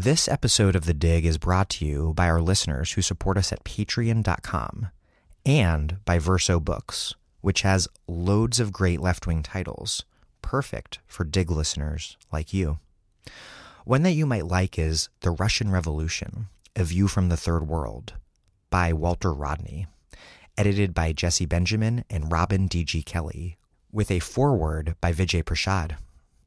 This episode of The Dig is brought to you by our listeners who support us at patreon.com and by Verso Books, which has loads of great left wing titles, perfect for Dig listeners like you. One that you might like is The Russian Revolution A View from the Third World by Walter Rodney, edited by Jesse Benjamin and Robin D.G. Kelley, with a foreword by Vijay Prashad.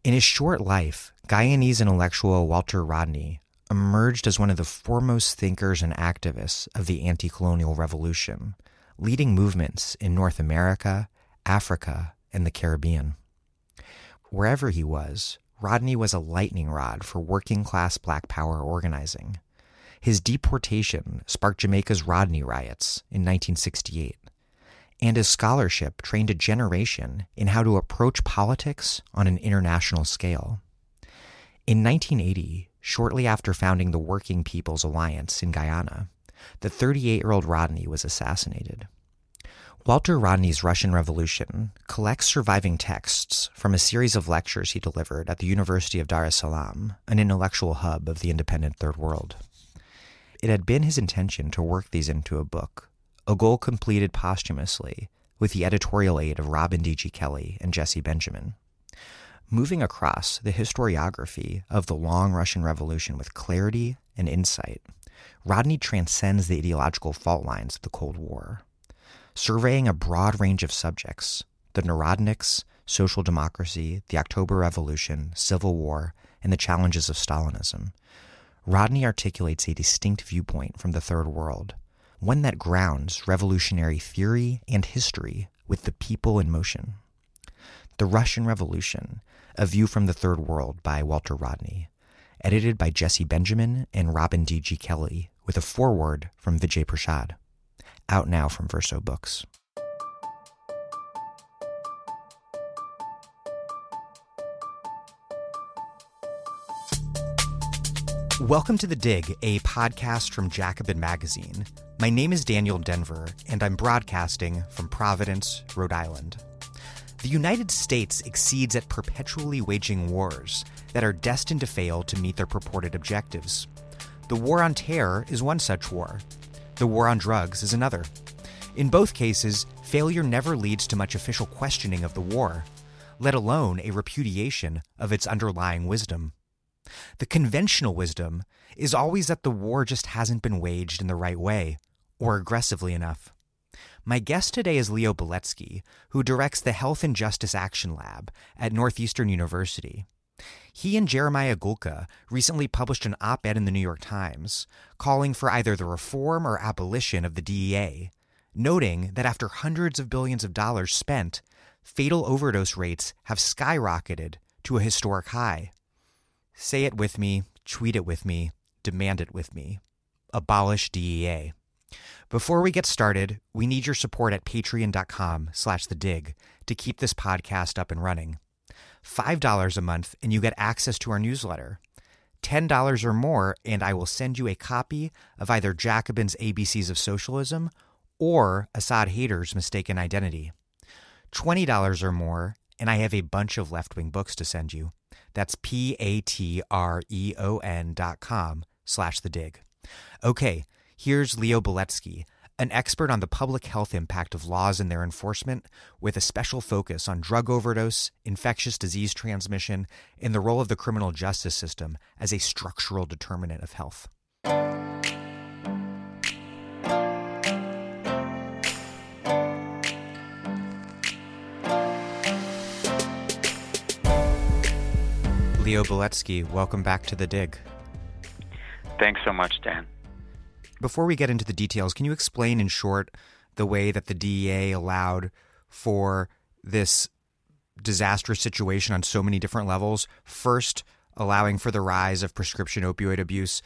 In his short life, Guyanese intellectual Walter Rodney emerged as one of the foremost thinkers and activists of the anti colonial revolution, leading movements in North America, Africa, and the Caribbean. Wherever he was, Rodney was a lightning rod for working class black power organizing. His deportation sparked Jamaica's Rodney riots in 1968 and his scholarship trained a generation in how to approach politics on an international scale. In 1980, shortly after founding the Working People's Alliance in Guyana, the 38 year old Rodney was assassinated. Walter Rodney's Russian Revolution collects surviving texts from a series of lectures he delivered at the University of Dar es Salaam, an intellectual hub of the independent Third World. It had been his intention to work these into a book, a goal completed posthumously with the editorial aid of Robin D.G. Kelley and Jesse Benjamin. Moving across the historiography of the long Russian Revolution with clarity and insight, Rodney transcends the ideological fault lines of the Cold War. Surveying a broad range of subjects the Narodniks, social democracy, the October Revolution, Civil War, and the challenges of Stalinism, Rodney articulates a distinct viewpoint from the Third World one that grounds revolutionary theory and history with the people in motion. The Russian Revolution, A View from the Third World by Walter Rodney, edited by Jesse Benjamin and Robin D.G. Kelley, with a foreword from Vijay Prashad. Out now from Verso Books. Welcome to The Dig, a podcast from Jacobin Magazine. My name is Daniel Denvir, and I'm broadcasting from Providence, Rhode Island. The United States exceeds at perpetually waging wars that are destined to fail to meet their purported objectives. The war on terror is one such war. The war on drugs is another. In both cases, failure never leads to much official questioning of the war, let alone a repudiation of its underlying wisdom. The conventional wisdom is always that the war just hasn't been waged in the right way or aggressively enough. My guest today is Leo Beletsky, who directs the Health and Justice Action Lab at Northeastern University. He and Jeremiah Goulka recently published an op ed in the New York Times calling for either the reform or abolition of the DEA, noting that after hundreds of billions of dollars spent, fatal overdose rates have skyrocketed to a historic high. Say it with me, tweet it with me, demand it with me. Abolish DEA. Before we get started, we need your support at patreon.com slash the dig to keep this podcast up and running. $5 a month and you get access to our newsletter. $10 or more and I will send you a copy of either Jacobin's ABCs of Socialism or Asad Haider's Mistaken Identity. $20 or more and I have a bunch of left-wing books to send you. That's P-A-T-R-E-O-N dot com slash the dig. Okay, Here's Leo Beletsky, an expert on the public health impact of laws and their enforcement, with a special focus on drug overdose, infectious disease transmission, and the role of the criminal justice system as a structural determinant of health. Leo Beletsky, welcome back to the dig. Thanks so much, Dan. Before we get into the details, can you explain in short the way that the DEA allowed for this disastrous situation on so many different levels? First, allowing for the rise of prescription opioid abuse,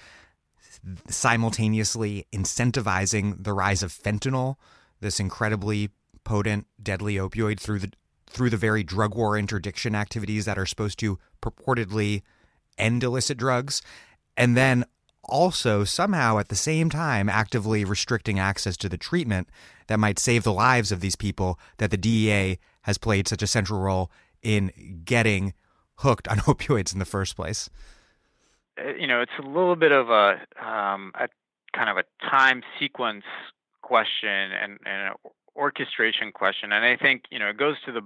simultaneously incentivizing the rise of fentanyl, this incredibly potent, deadly opioid through the through the very drug war interdiction activities that are supposed to purportedly end illicit drugs, and then also somehow at the same time actively restricting access to the treatment that might save the lives of these people that the DEA has played such a central role in getting hooked on opioids in the first place. uh, you know, it's a little bit of a, um, a kind of a time sequence question and, and an orchestration question, and I think you know it goes to the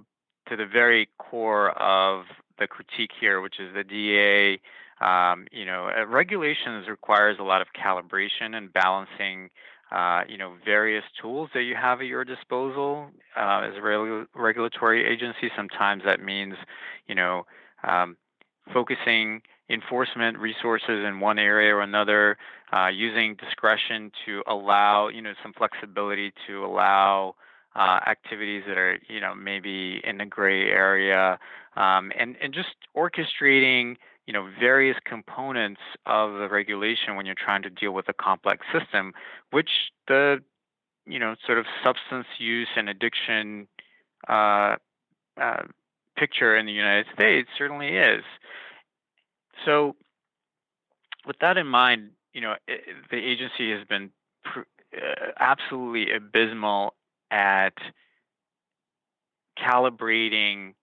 to the very core of the critique here, which is the DEA. Um, you know, uh, regulations requires a lot of calibration and balancing. Uh, you know, various tools that you have at your disposal uh, as a regu- regulatory agency. Sometimes that means, you know, um, focusing enforcement resources in one area or another, uh, using discretion to allow, you know, some flexibility to allow uh, activities that are, you know, maybe in the gray area, um, and and just orchestrating, you know, various components of the regulation when you're trying to deal with a complex system, which the, you know, sort of substance use and addiction uh, uh, picture in the United States certainly is. So, with that in mind, you know, it, the agency has been pr- uh, absolutely abysmal at calibrating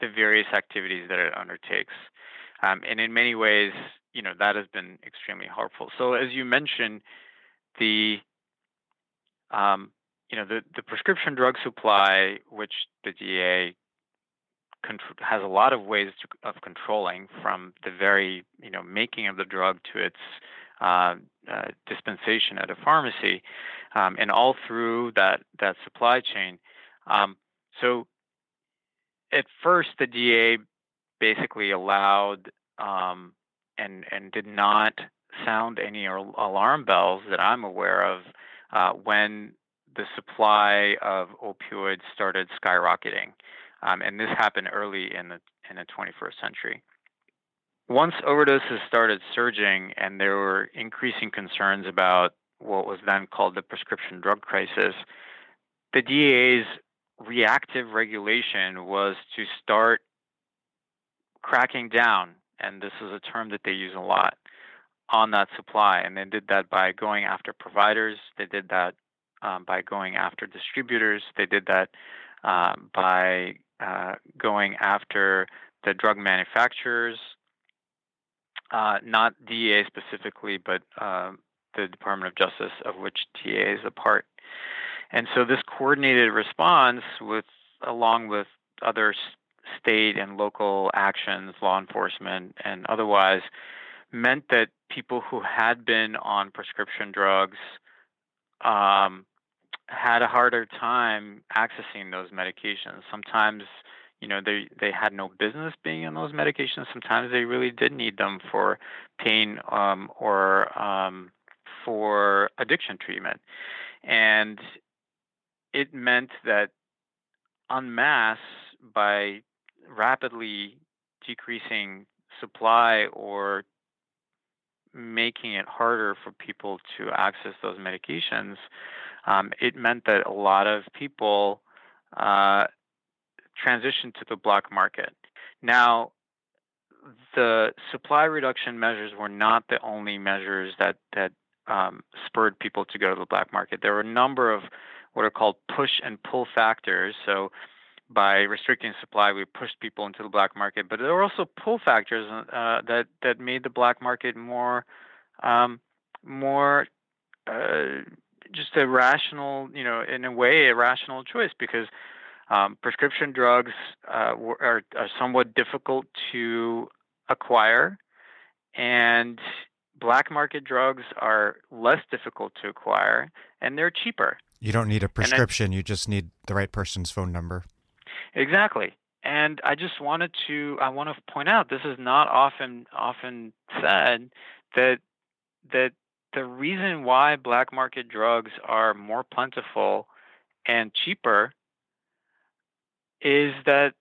the various activities that it undertakes. Um, and in many ways, you know, that has been extremely helpful. So as you mentioned, the um, you know, the, the prescription drug supply, which the DEA has a lot of ways to, of controlling, from the very you know making of the drug to its uh, uh, dispensation at a pharmacy, um, and all through that that supply chain. Um, so at first, the DEA basically allowed um, and and did not sound any alarm bells that I'm aware of uh, when the supply of opioids started skyrocketing. Um, and this happened early in the in the 21st century. Once overdoses started surging, and there were increasing concerns about what was then called the prescription drug crisis, the DEA's reactive regulation was to start cracking down, and this is a term that they use a lot, on that supply. And they did that by going after providers, they did that um, by going after distributors, they did that uh, by uh, going after the drug manufacturers, uh, not DEA specifically, but uh, the Department of Justice, of which DEA is a part. And so this coordinated response, with along with other state and local actions, law enforcement, and otherwise, meant that people who had been on prescription drugs um, had a harder time accessing those medications. Sometimes, you know, they they had no business being on those medications. Sometimes they really did need them for pain um, or um, for addiction treatment, and it meant that en masse by rapidly decreasing supply or making it harder for people to access those medications, um, it meant that a lot of people uh, transitioned to the black market. Now, the supply reduction measures were not the only measures that that um, spurred people to go to the black market. There were a number of what are called push and pull factors. So, by restricting supply, we pushed people into the black market. But there were also pull factors uh, that that made the black market more um, more uh, just a rational, you know, in a way, a rational choice because um, prescription drugs uh, are, are somewhat difficult to acquire, and black market drugs are less difficult to acquire, and they're cheaper. You don't need a prescription; I, you just need the right person's phone number. Exactly. And I just wanted to I want to point out this is not often often said that that the reason why black market drugs are more plentiful and cheaper is that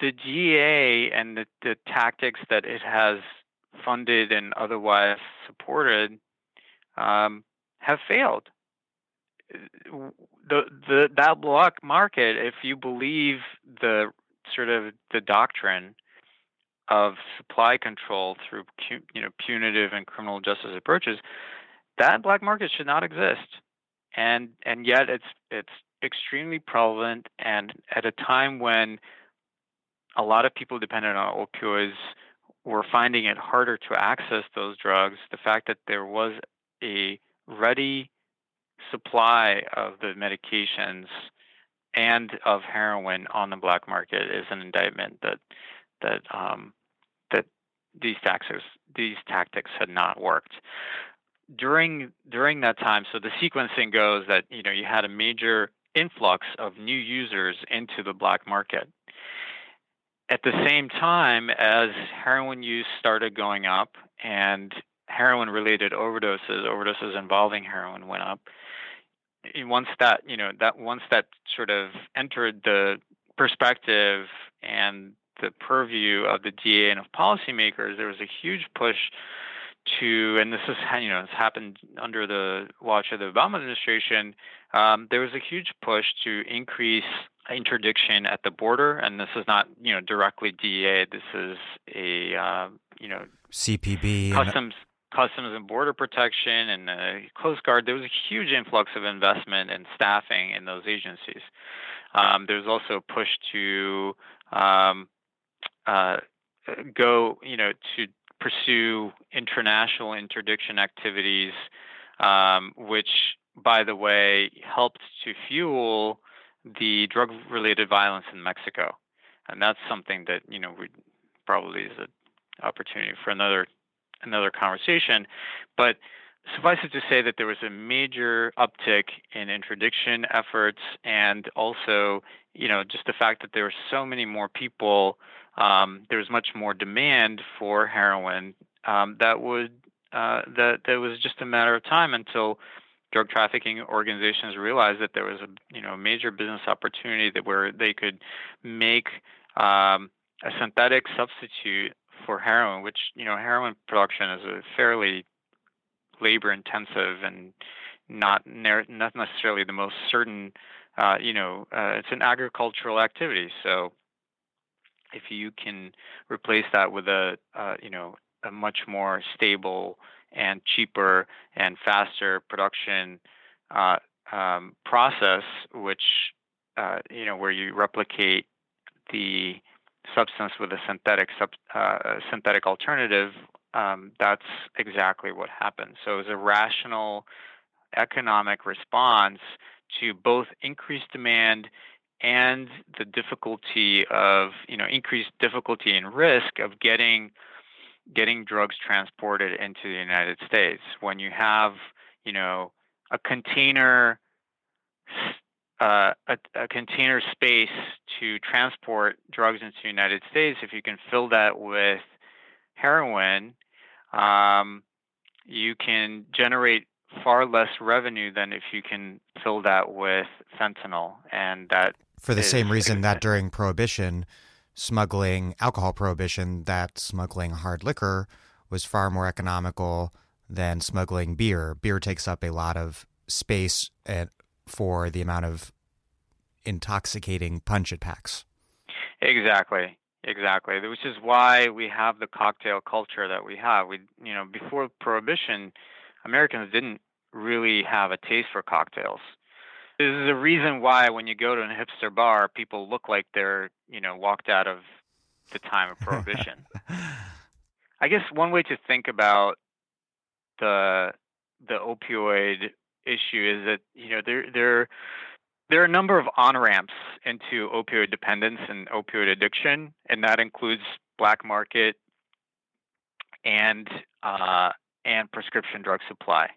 the DEA and the, the tactics that it has funded and otherwise supported um, have failed. The, the that black market, if you believe the sort of the doctrine of supply control through you know punitive and criminal justice approaches, that black market should not exist. And and yet it's it's extremely prevalent and at a time when a lot of people dependent on opioids were finding it harder to access those drugs, the fact that there was a ready supply of the medications and of heroin on the black market is an indictment that that um, that these tactics these tactics had not worked during during that time. So the sequencing goes that you know you had a major influx of new users into the black market. At the same time as heroin use started going up and heroin related overdoses, overdoses involving heroin went up, once that you know that once that sort of entered the perspective and the purview of the DEA and of policymakers, there was a huge push to, and this is you know it's happened under the watch of the Obama administration. Um, there was a huge push to increase interdiction at the border, and this is not you know directly DEA. This is a uh, you know CPB customs Customs and Border Protection and the Coast Guard, there was a huge influx of investment and staffing in those agencies. Um, there was also a push to um, uh, go, you know, to pursue international interdiction activities, um, which, by the way, helped to fuel the drug-related violence in Mexico, and that's something that you know we probably is an opportunity for another another conversation. But suffice it to say that there was a major uptick in interdiction efforts and also, you know, just the fact that there were so many more people, um, there was much more demand for heroin um, that would uh, that that was just a matter of time until drug trafficking organizations realized that there was a you know major business opportunity that where they could make um, a synthetic substitute for heroin, which you know heroin production is a fairly labor intensive and not not necessarily the most certain. Uh, you know, uh, it's an agricultural activity, so if you can replace that with a uh, you know a much more stable and cheaper and faster production uh, um, process, which uh, you know where you replicate the substance with a synthetic sub, uh, synthetic alternative, um, that's exactly what happened. So it was a rational economic response to both increased demand and the difficulty of you know increased difficulty and risk of getting getting drugs transported into the United States when you have you know a container uh, a, a, container space to transport drugs into the United States, if you can fill that with heroin, um, you can generate far less revenue than if you can fill that with fentanyl. And that for the same reason that during prohibition, smuggling alcohol prohibition, that smuggling hard liquor was far more economical than smuggling beer. Beer takes up a lot of space and for the amount of intoxicating punch it packs. Exactly. Exactly. Which is why we have the cocktail culture that we have. We, you know, before prohibition, Americans didn't really have a taste for cocktails. This is the reason why when you go to a hipster bar, people look like they're, you know, walked out of the time of prohibition. I guess one way to think about the the opioid issue is that you know there there there are a number of on ramps into opioid dependence and opioid addiction, and that includes black market and uh, and prescription drug supply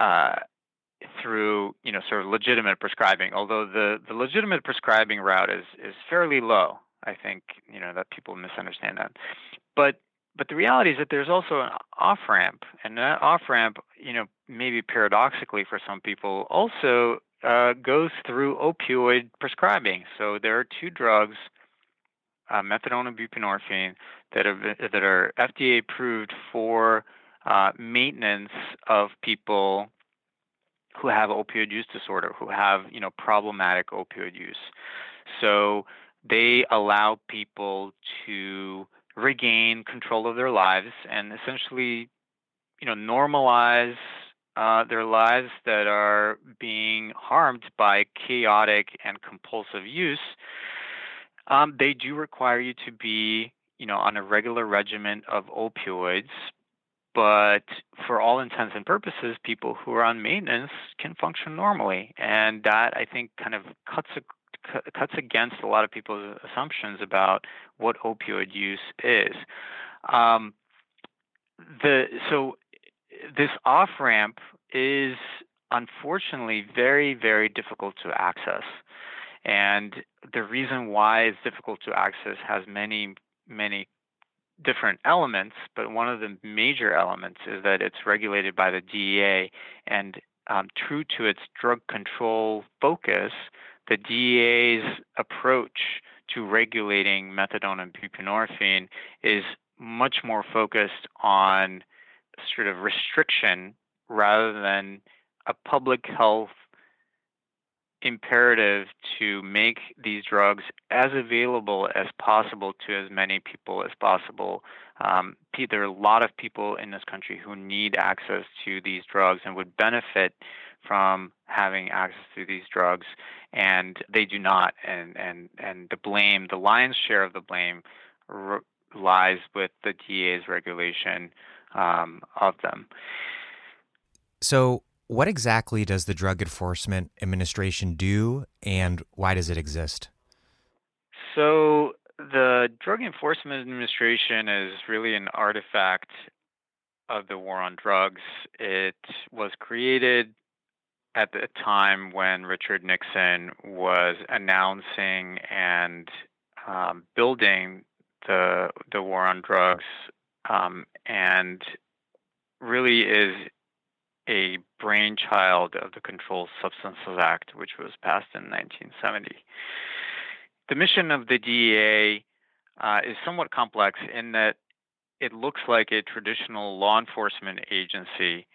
uh, through you know sort of legitimate prescribing. Although the the legitimate prescribing route is is fairly low, I think you know that people misunderstand that, but but the reality is that there's also an off ramp, and that off ramp, you know, maybe paradoxically for some people, also uh, goes through opioid prescribing. So there are two drugs, uh, methadone and buprenorphine, that are that are FDA approved for uh, maintenance of people who have opioid use disorder, who have you know problematic opioid use. So they allow people to regain control of their lives and essentially, you know, normalize uh, their lives that are being harmed by chaotic and compulsive use. Um, they do require you to be, you know, on a regular regimen of opioids, but for all intents and purposes, people who are on maintenance can function normally, and that I think kind of cuts a, cuts against a lot of people's assumptions about what opioid use is. Um, the so this off ramp is unfortunately very very difficult to access, and the reason why it's difficult to access has many many different elements, but one of the major elements is that it's regulated by the DEA. And um, true to its drug control focus, the DEA's approach to regulating methadone and buprenorphine is much more focused on sort of restriction rather than a public health imperative to make these drugs as available as possible to as many people as possible. Um, there are a lot of people in this country who need access to these drugs and would benefit from having access to these drugs, and they do not. And and and the blame, the lion's share of the blame, r- lies with the DEA's regulation um, of them. So, what exactly does the Drug Enforcement Administration do and why does it exist? So, the Drug Enforcement Administration is really an artifact of the war on drugs. It was created at the time when Richard Nixon was announcing and um, building the the war on drugs, um, and really is a brainchild of the Controlled Substances Act, which was passed in 1970. The mission of the DEA uh, is somewhat complex in that it looks like a traditional law enforcement agency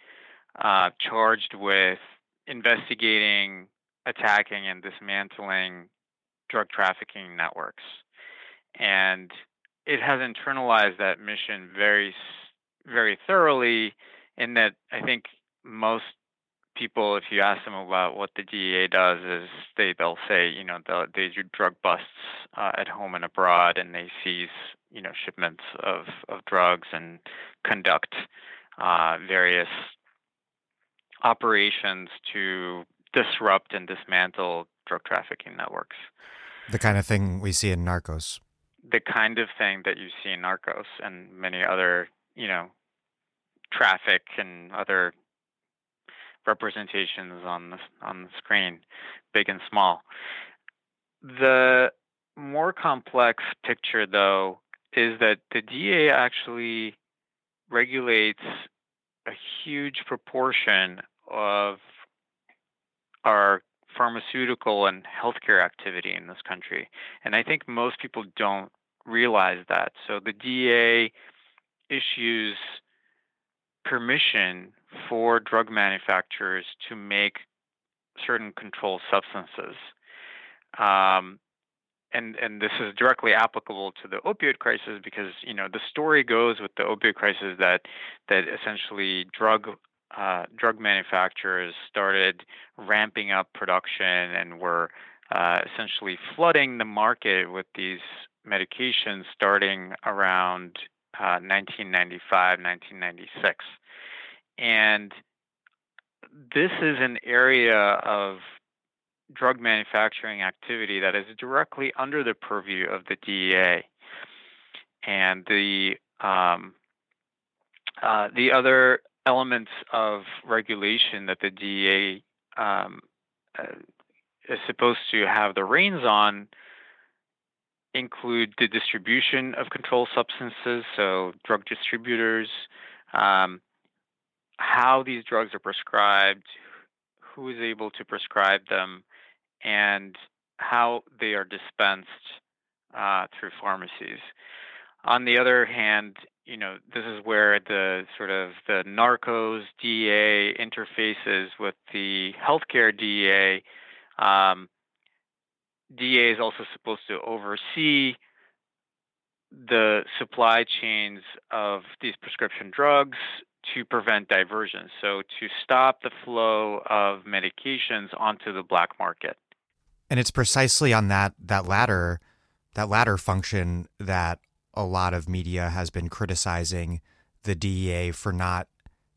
uh, charged with investigating, attacking, and dismantling drug trafficking networks. And it has internalized that mission very, very thoroughly in that I think most people, if you ask them about what the DEA does, is they they'll say, you know, they do drug busts uh, at home and abroad, and they seize, you know, shipments of of drugs and conduct uh, various operations to disrupt and dismantle drug trafficking networks. The kind of thing we see in Narcos. The kind of thing that you see in Narcos and many other, you know, traffic and other representations on the on the screen, big and small. The more complex picture, though, is that the DEA actually regulates a huge proportion of our pharmaceutical and healthcare activity in this country. And I think most people don't realize that. So the DEA issues permission for drug manufacturers to make certain controlled substances. Um, and and this is directly applicable to the opioid crisis because you know the story goes with the opioid crisis that that essentially drug uh, drug manufacturers started ramping up production and were uh, essentially flooding the market with these medications starting around uh, 1995, 1996. And this is an area of drug manufacturing activity that is directly under the purview of the DEA. And the um, uh, the other elements of regulation that the DEA um, uh, is supposed to have the reins on include the distribution of controlled substances, so drug distributors, um, how these drugs are prescribed, who is able to prescribe them, and how they are dispensed uh, through pharmacies. On the other hand, you know, this is where the sort of the narcos DEA interfaces with the healthcare DEA. Um, DEA is also supposed to oversee the supply chains of these prescription drugs to prevent diversion, so to stop the flow of medications onto the black market. And it's precisely on that that latter that latter function that a lot of media has been criticizing the DEA for not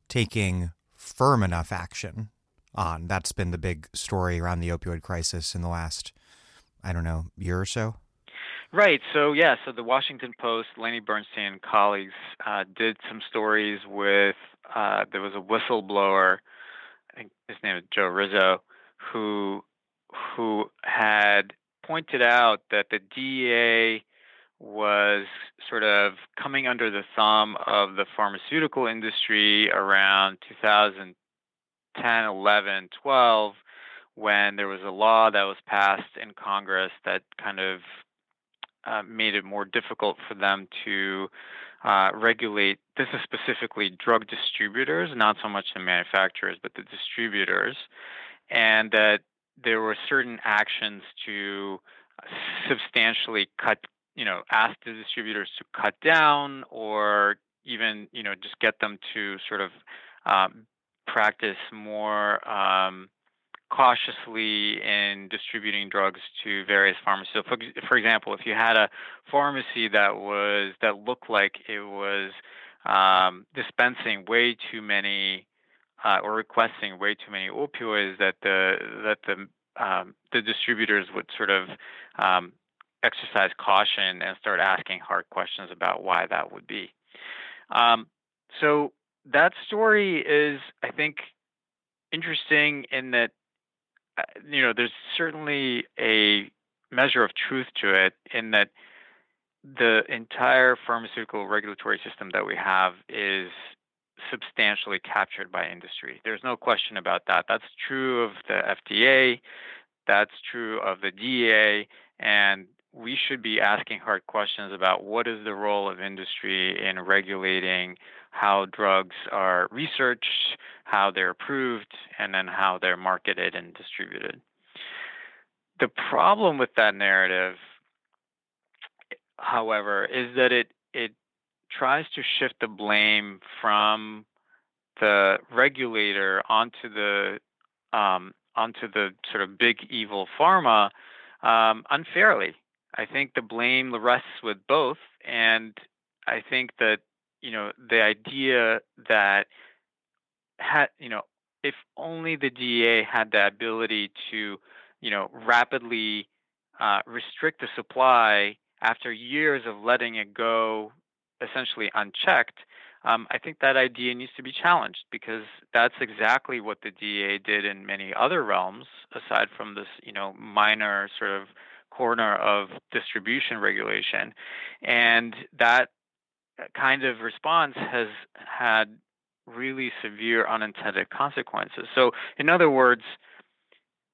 taking firm enough action on. That's been the big story around the opioid crisis in the last, I don't know, year or so. Right. So yeah. So the Washington Post, Lenny Bernstein and colleagues uh, did some stories with. Uh, there was a whistleblower. I think his name is Joe Rizzo, who who had pointed out that the DEA was sort of coming under the thumb of the pharmaceutical industry around 2010, 11, 12, when there was a law that was passed in Congress that kind of uh, made it more difficult for them to uh, regulate. This is specifically drug distributors, not so much the manufacturers, but the distributors, and that there were certain actions to substantially cut, you know, ask the distributors to cut down or even, you know, just get them to sort of um, practice more um, cautiously in distributing drugs to various pharmacies. So, for, for example, if you had a pharmacy that was that looked like it was um, dispensing way too many uh, or requesting way too many opioids, that the that the um, the distributors would sort of um, exercise caution and start asking hard questions about why that would be. Um, so that story is, I think, interesting in that uh, you know there's certainly a measure of truth to it in that the entire pharmaceutical regulatory system that we have is substantially captured by industry. There's no question about that. That's true of the FDA, that's true of the DEA, and we should be asking hard questions about what is the role of industry in regulating how drugs are researched, how they're approved, and then how they're marketed and distributed. The problem with that narrative, however, is that it it tries to shift the blame from the regulator onto the um, onto the sort of big evil pharma um, unfairly. I think the blame rests with both, and I think that you know the idea that had you know if only the DEA had the ability to you know rapidly uh, restrict the supply after years of letting it go essentially unchecked, um, I think that idea needs to be challenged because that's exactly what the DEA did in many other realms, aside from this, you know, minor sort of corner of distribution regulation, and that kind of response has had really severe unintended consequences. So, in other words,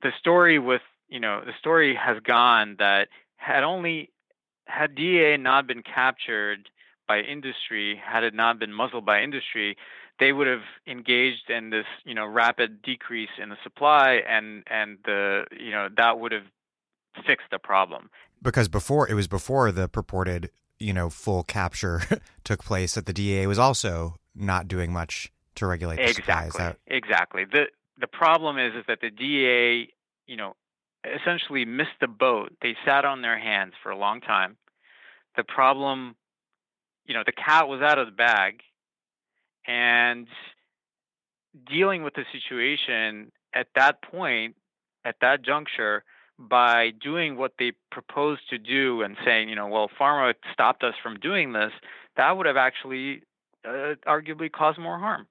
the story with you know the story has gone that had only had DEA not been captured by industry, had it not been muzzled by industry, they would have engaged in this, you know, rapid decrease in the supply, and and the, you know, that would have fixed the problem. Because before it was before the purported, you know, full capture took place, that the DEA was also not doing much to regulate the exactly. supply. That... Exactly. The the problem is is that the DEA, you know, essentially missed the boat. They sat on their hands for a long time. The problem you know, the cat was out of the bag and dealing with the situation at that point, at that juncture, by doing what they proposed to do and saying, you know, well, pharma stopped us from doing this, that would have actually uh, arguably caused more harm.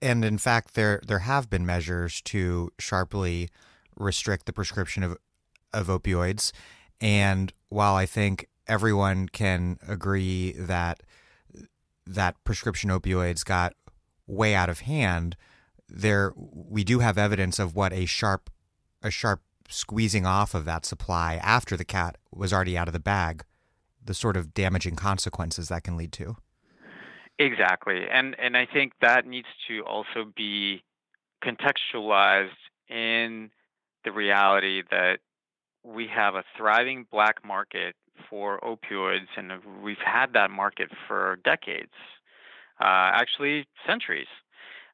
And in fact, there there have been measures to sharply restrict the prescription of of opioids. And while I think everyone can agree that that prescription opioids got way out of hand, there we do have evidence of what a sharp a sharp squeezing off of that supply after the cat was already out of the bag, the sort of damaging consequences that can lead to. Exactly. And and I think that needs to also be contextualized in the reality that we have a thriving black market for opioids, and we've had that market for decades, uh, actually centuries.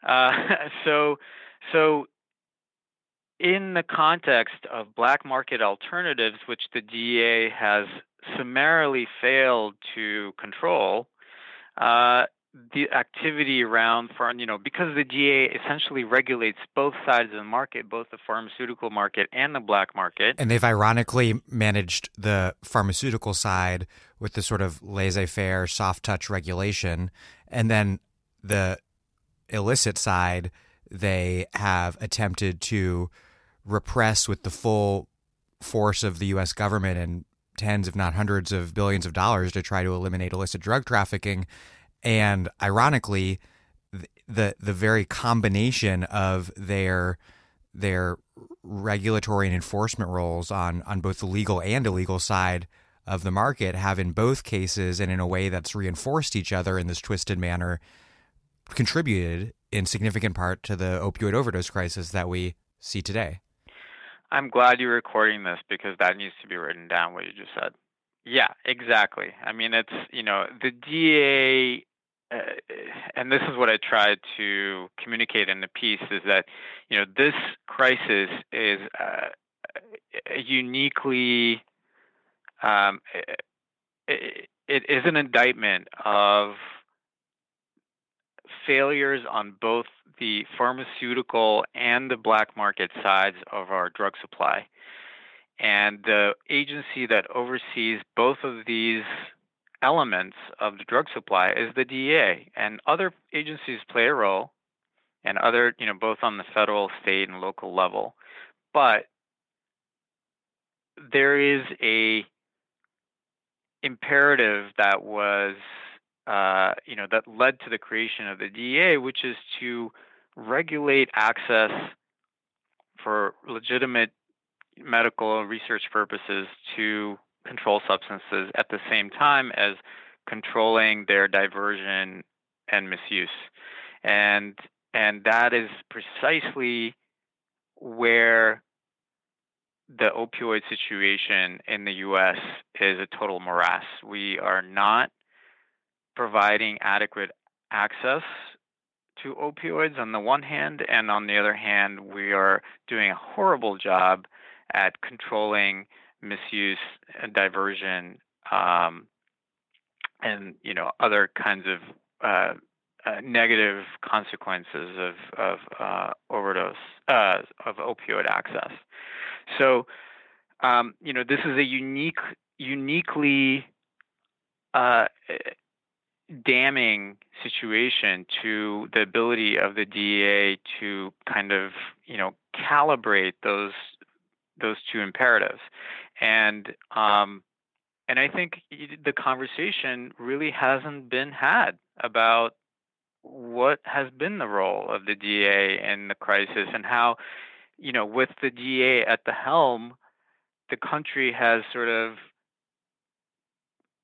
Uh, so, so in the context of black market alternatives, which the DEA has summarily failed to control uh, the activity around you know because the DEA essentially regulates both sides of the market, both the pharmaceutical market and the black market. And they've ironically managed the pharmaceutical side with the sort of laissez-faire, soft touch regulation, and then the illicit side they have attempted to repress with the full force of the U.S. government and tens, if not hundreds, of billions of dollars to try to eliminate illicit drug trafficking and ironically, the the very combination of their their regulatory and enforcement roles on on both the legal and illegal side of the market have in both cases and in a way that's reinforced each other in this twisted manner contributed in significant part to the opioid overdose crisis that we see today. I'm glad you're recording this because that needs to be written down what you just said. Yeah, exactly. I mean, it's, you know, the DEA and this is what I tried to communicate in the piece is that you know this crisis is uh, uniquely um, it, it is an indictment of failures on both the pharmaceutical and the black market sides of our drug supply. And the agency that oversees both of these elements of the drug supply is the DEA, and other agencies play a role, and other, you know, both on the federal, state, and local level. But there is a imperative that was, uh, you know, that led to the creation of the DEA, which is to regulate access for legitimate medical research purposes to control substances at the same time as controlling their diversion and misuse. And and that is precisely where the opioid situation in the US is a total morass. We are not providing adequate access to opioids on the one hand, and on the other hand, we are doing a horrible job at controlling misuse, and diversion, um, and you know other kinds of uh, uh, negative consequences of of uh, overdose uh, of opioid access. So, um, you know, this is a unique, uniquely uh, damning situation to the ability of the DEA to kind of, you know, calibrate those those two imperatives and um, and I think the conversation really hasn't been had about what has been the role of the DEA in the crisis and how, you know, with the DEA at the helm, the country has sort of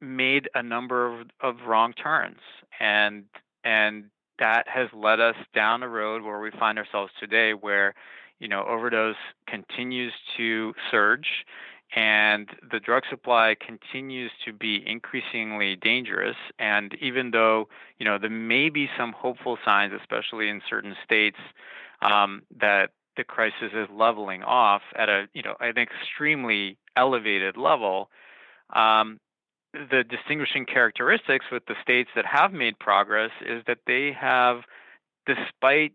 made a number of, of wrong turns. And and that has led us down a road where we find ourselves today where you know overdose continues to surge and the drug supply continues to be increasingly dangerous. And even though you know there may be some hopeful signs, especially in certain states, um, that the crisis is leveling off at a you know an extremely elevated level. Um, the distinguishing characteristics with the states that have made progress is that they have, despite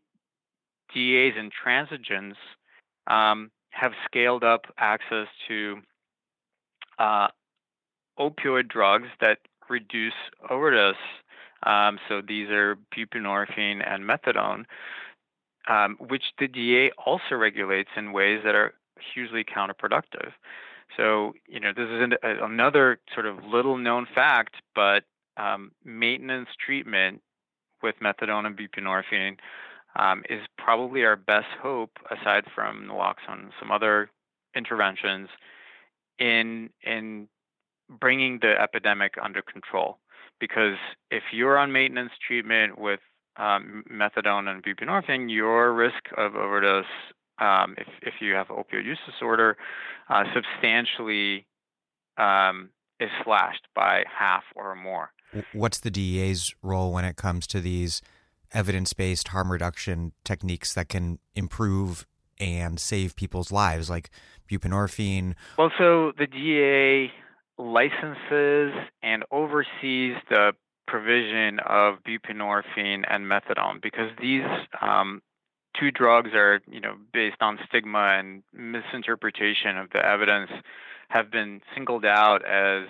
DEA's intransigence, um, have scaled up access to uh, opioid drugs that reduce overdose. Um, so these are buprenorphine and methadone, um, which the DEA also regulates in ways that are hugely counterproductive. So, you know, this is an, another sort of little known fact, but um, maintenance treatment with methadone and buprenorphine um, is probably our best hope, aside from naloxone some other interventions, in in bringing the epidemic under control. Because if you're on maintenance treatment with um, methadone and buprenorphine, your risk of overdose, um, if if you have opioid use disorder, uh, substantially um, is slashed by half or more. What's the DEA's role when it comes to these evidence based harm reduction techniques that can improve and save people's lives, like buprenorphine? Well, so the DEA licenses and oversees the provision of buprenorphine and methadone because these um, two drugs are, you know, based on stigma and misinterpretation of the evidence, have been singled out as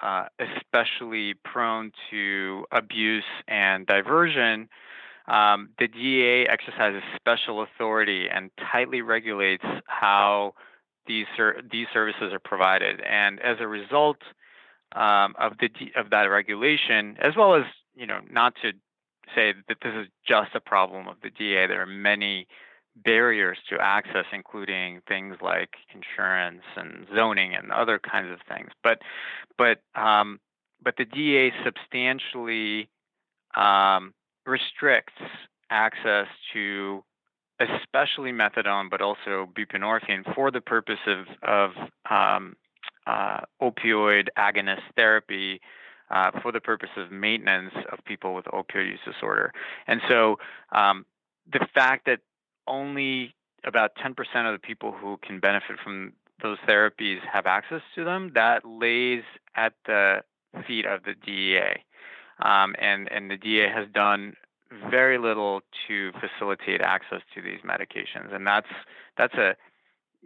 uh, especially prone to abuse and diversion. Um, the DEA exercises special authority and tightly regulates how these ser- these services are provided. And as a result um, of the of that regulation, as well as you know, not to say that this is just a problem of the DEA. There are many barriers to access, including things like insurance and zoning and other kinds of things. But but um, but the DEA substantially um, restricts access to especially methadone, but also buprenorphine for the purpose of, of um, uh, opioid agonist therapy uh, for the purpose of maintenance of people with opioid use disorder. And so um, the fact that only about 10% of the people who can benefit from those therapies have access to them, that lays at the feet of the DEA. Um, and, and the DEA has done very little to facilitate access to these medications. And that's, that's a,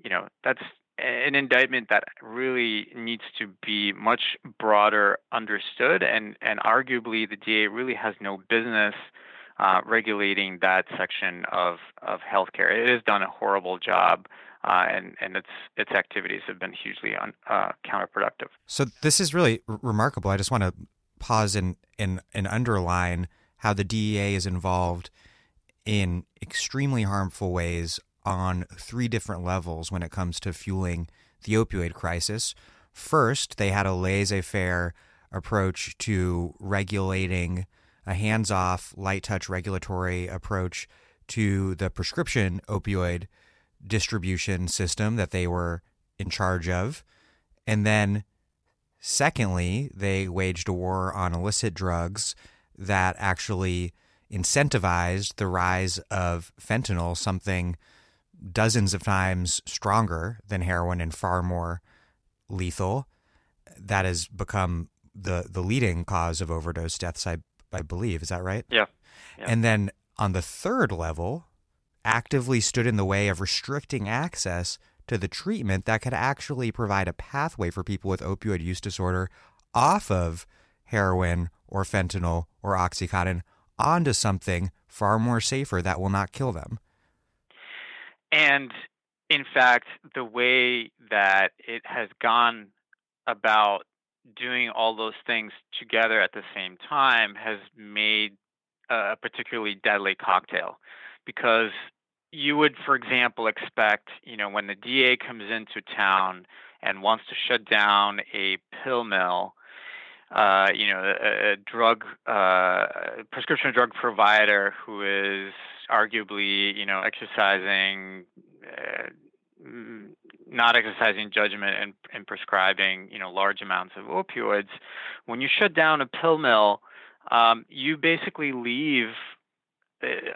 you know, that's an indictment that really needs to be much broader understood, and, and arguably the DEA really has no business uh, regulating that section of, of healthcare. It has done a horrible job. Uh, and and its its activities have been hugely un, uh, counterproductive. So this is really r- remarkable. I just want to pause and, and and underline how the DEA is involved in extremely harmful ways on three different levels when it comes to fueling the opioid crisis. First, they had a laissez faire approach to regulating a hands off, light touch regulatory approach to the prescription opioid distribution system that they were in charge of. And then, secondly, they waged a war on illicit drugs that actually incentivized the rise of fentanyl, something dozens of times stronger than heroin and far more lethal. That has become the the leading cause of overdose deaths. I I believe is that right? Yeah. yeah. And then on the third level, actively stood in the way of restricting access to the treatment that could actually provide a pathway for people with opioid use disorder off of heroin or fentanyl or oxycontin onto something far more safer that will not kill them. And in fact, the way that it has gone about doing all those things together at the same time has made a particularly deadly cocktail because you would, for example, expect, you know, when the DEA comes into town and wants to shut down a pill mill, uh, you know, a, a drug, uh, prescription drug provider who is arguably, you know, exercising, uh, not exercising judgment and, and prescribing, you know, large amounts of opioids. When you shut down a pill mill, um, you basically leave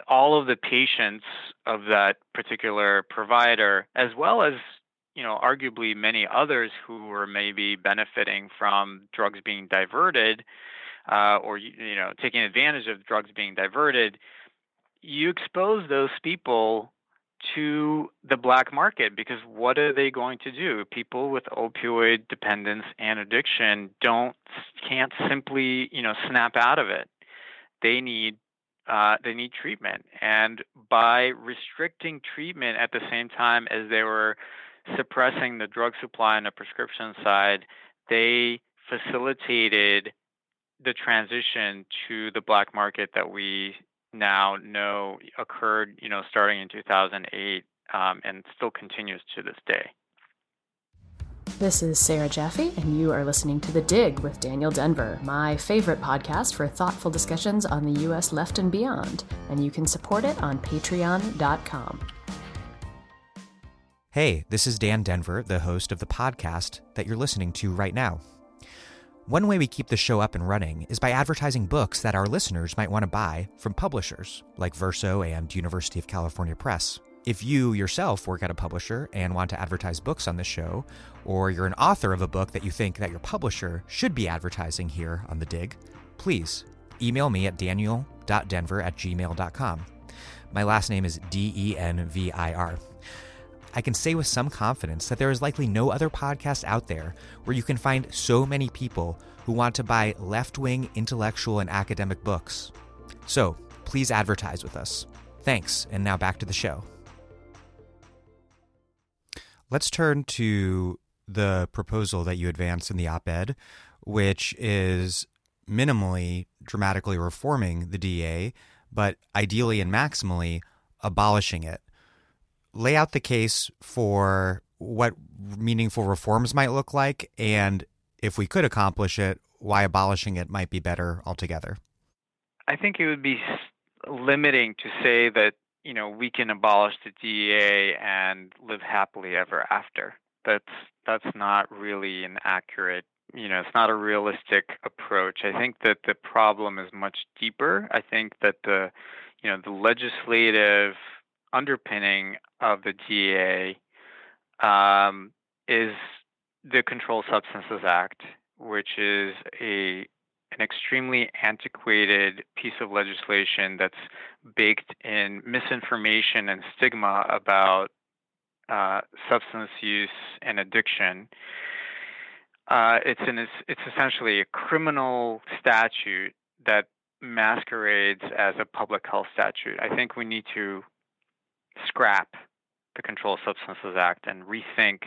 all of the patients of that particular provider, as well as you know, arguably many others who were maybe benefiting from drugs being diverted, uh, or you know, taking advantage of drugs being diverted, you expose those people to the black market because what are they going to do? People with opioid dependence and addiction don't can't simply you know snap out of it. They need uh, they need treatment, and by restricting treatment at the same time as they were suppressing the drug supply on the prescription side, they facilitated the transition to the black market that we now know occurred, you know, starting in 2008 um, and still continues to this day. This is Sarah Jaffe, and you are listening to The Dig with Daniel Denvir, my favorite podcast for thoughtful discussions on the U.S. left and beyond. And you can support it on patreon.com. Hey, this is Dan Denvir, the host of the podcast that you're listening to right now. One way we keep the show up and running is by advertising books that our listeners might want to buy from publishers like Verso and University of California Press. If you yourself work at a publisher and want to advertise books on the show, or you're an author of a book that you think that your publisher should be advertising here on The Dig, please email me at daniel.denvir at gmail.com. My last name is D E N V I R. I can say with some confidence that there is likely no other podcast out there where you can find so many people who want to buy left wing intellectual and academic books. So please advertise with us. Thanks, and now back to the show. Let's turn to the proposal that you advance in the op ed, which is minimally dramatically reforming the DEA, but ideally and maximally abolishing it. Lay out the case for what meaningful reforms might look like, and if we could accomplish it, why abolishing it might be better altogether. I think it would be limiting to say that you know, we can abolish the DEA and live happily ever after. That's that's not really an accurate, you know, it's not a realistic approach. I think that the problem is much deeper. I think that the, you know, the legislative underpinning of the DEA um, is the Controlled Substances Act, which is a an extremely antiquated piece of legislation that's baked in misinformation and stigma about uh, substance use and addiction. Uh, it's an it's essentially a criminal statute that masquerades as a public health statute. I think we need to scrap the Controlled Substances Act and rethink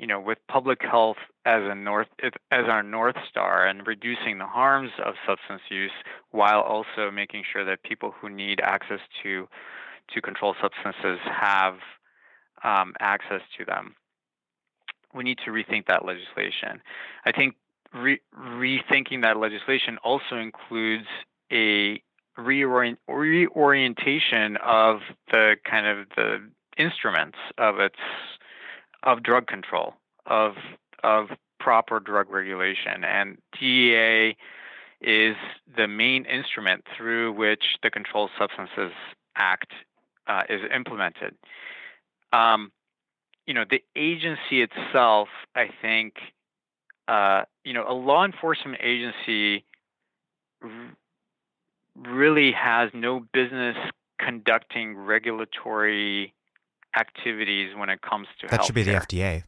you know, with public health as a north as our north star and reducing the harms of substance use while also making sure that people who need access to to controlled substances have um, access to them. We need to rethink that legislation. I think re- rethinking that legislation also includes a reorient- reorientation of the kind of the instruments of its of drug control, of of proper drug regulation, and DEA is the main instrument through which the Controlled Substances Act uh, is implemented. Um, you know, the agency itself, I think, uh, you know, a law enforcement agency r- really has no business conducting regulatory activities when it comes to that healthcare. should be the FDA.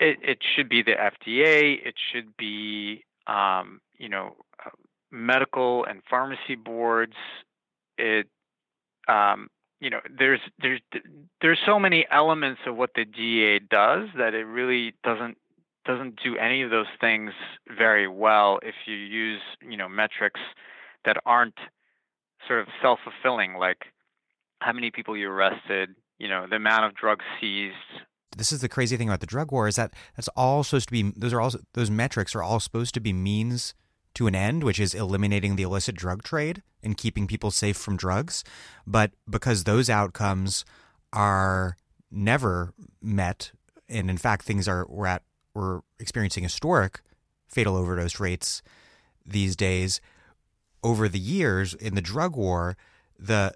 It it should be the FDA. It should be um, you know uh, medical and pharmacy boards. It um, you know there's there's there's so many elements of what the DEA does that it really doesn't doesn't do any of those things very well if you use you know metrics that aren't sort of self-fulfilling like how many people you arrested you know the amount of drugs seized. This is the crazy thing about the drug war is that that's all supposed to be those are all those metrics are all supposed to be means to an end which is eliminating the illicit drug trade and keeping people safe from drugs. But because those outcomes are never met and in fact things are we're at we're experiencing historic fatal overdose rates these days. Over the years in the drug war the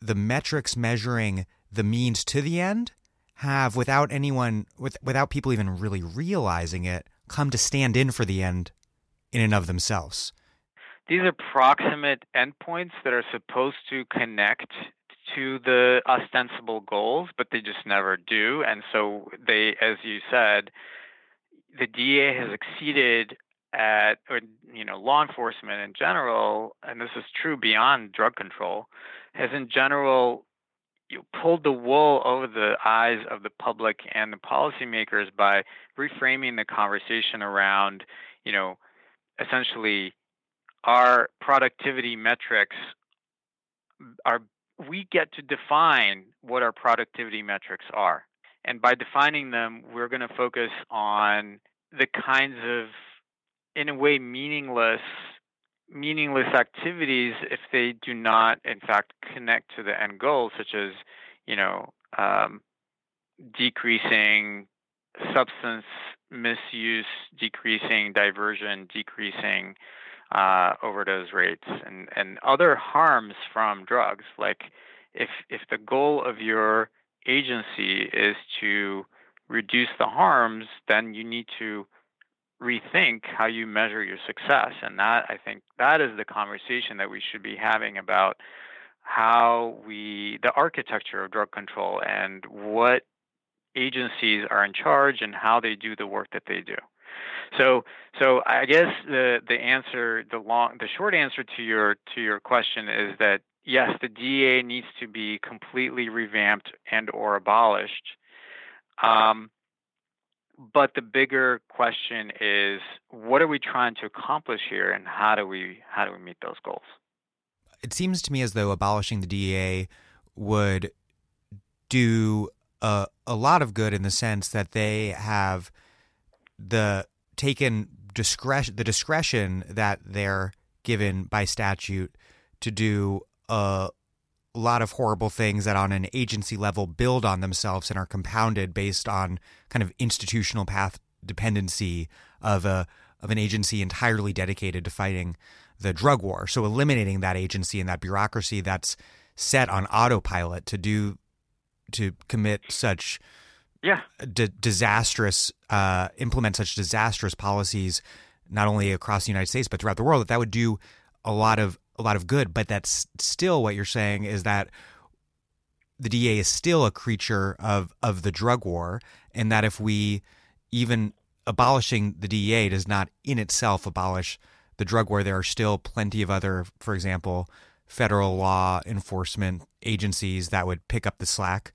the metrics measuring the means to the end have without anyone with without people even really realizing it come to stand in for the end in and of themselves. These are proximate endpoints that are supposed to connect to the ostensible goals but they just never do. And so they as you said the DEA has exceeded at or you know law enforcement in general and this is true beyond drug control has in general you pulled the wool over the eyes of the public and the policymakers by reframing the conversation around, you know, essentially our productivity metrics are we get to define what our productivity metrics are. And by defining them, we're going to focus on the kinds of, in a way, meaningless meaningless activities if they do not, in fact, connect to the end goal, such as, you know, um, decreasing substance misuse, decreasing diversion, decreasing uh, overdose rates, and, and other harms from drugs. Like if if the goal of your agency is to reduce the harms, then you need to rethink how you measure your success. And that, I think, that is the conversation that we should be having about how we, the architecture of drug control and what agencies are in charge and how they do the work that they do. So, so I guess the the answer, the long, the short answer to your to your question is that yes, the DEA needs to be completely revamped and or abolished. Um, but the bigger question is, what are we trying to accomplish here, and how do we how do we meet those goals? It seems to me as though abolishing the DEA would do a, a lot of good in the sense that they have the taken discretion the discretion that they're given by statute to do a lot of horrible things that on an agency level build on themselves and are compounded based on kind of institutional path dependency of a of an agency entirely dedicated to fighting the drug war. So eliminating that agency and that bureaucracy that's set on autopilot to do to commit such yeah d- disastrous uh, implement such disastrous policies not only across the United States but throughout the world that that would do a lot of a lot of good but that's still what you're saying is that the DEA is still a creature of of the drug war and that if we even abolishing the DEA does not in itself abolish the drug war there are still plenty of other for example federal law enforcement agencies that would pick up the slack.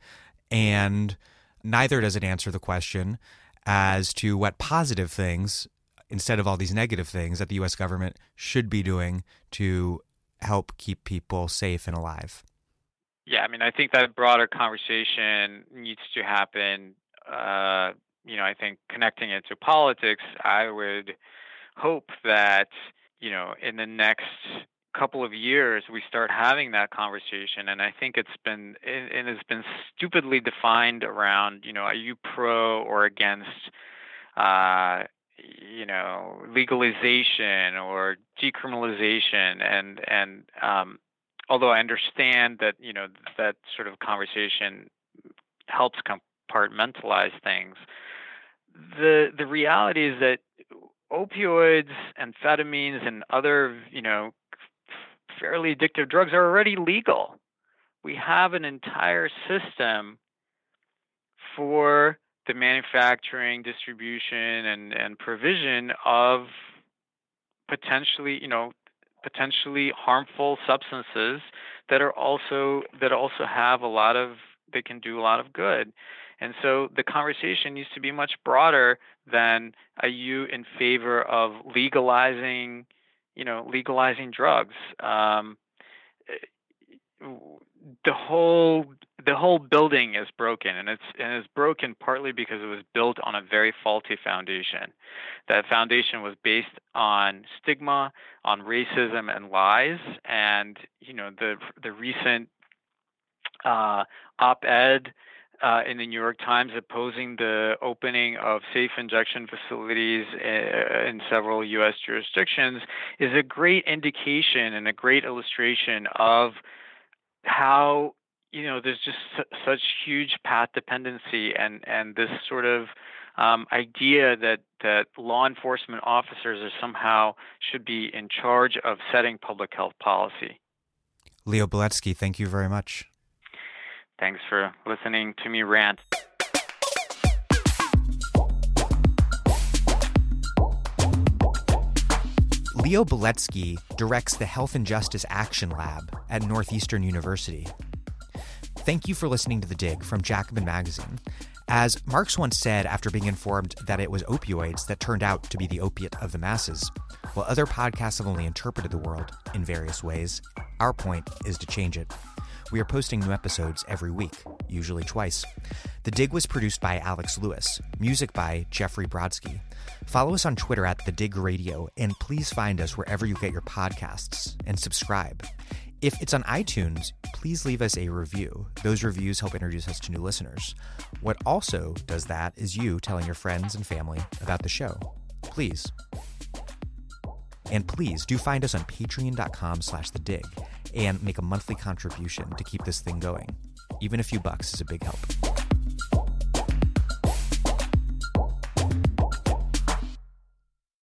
And neither does it answer the question as to what positive things, instead of all these negative things, that the U.S. government should be doing to help keep people safe and alive. Yeah, I mean, I think that broader conversation needs to happen. Uh, you know, I think connecting it to politics, I would hope that, you know, in the next couple of years we start having that conversation and i think it's been it, has been stupidly defined around you know are you pro or against uh you know legalization or decriminalization and and um although i understand that you know that sort of conversation helps compartmentalize things the the reality is that opioids amphetamines and other you know fairly addictive drugs are already legal. We have an entire system for the manufacturing, distribution, and, and provision of potentially, you know, potentially harmful substances that are also that also have a lot of they can do a lot of good. And so the conversation needs to be much broader than are you in favor of legalizing you know, legalizing drugs. Um, the whole the whole building is broken, and it's and it's broken partly because it was built on a very faulty foundation. That foundation was based on stigma, on racism, and lies. And you know, the the recent uh, op-ed uh, in the New York Times opposing the opening of safe injection facilities uh, in several U.S. jurisdictions is a great indication and a great illustration of how you know there's just such huge path dependency and and this sort of um, idea that that law enforcement officers are somehow should be in charge of setting public health policy. Leo Beletsky, thank you very much. Thanks for listening to me rant. Leo Beletsky directs the Health and Justice Action Lab at Northeastern University. Thank you for listening to The Dig from Jacobin Magazine. As Marx once said after being informed that it was opioids that turned out to be the opiate of the masses, while other podcasts have only interpreted the world in various ways, our point is to change it. We are posting new episodes every week, usually twice. The Dig was produced by Alex Lewis, music by Jeffrey Brodsky. Follow us on Twitter at The Dig Radio, and please find us wherever you get your podcasts and subscribe. If it's on iTunes, please leave us a review. Those reviews help introduce us to new listeners. What also does that is you telling your friends and family about the show. Please. And please do find us on patreon.com slash the dig and make a monthly contribution to keep this thing going. Even a few bucks is a big help.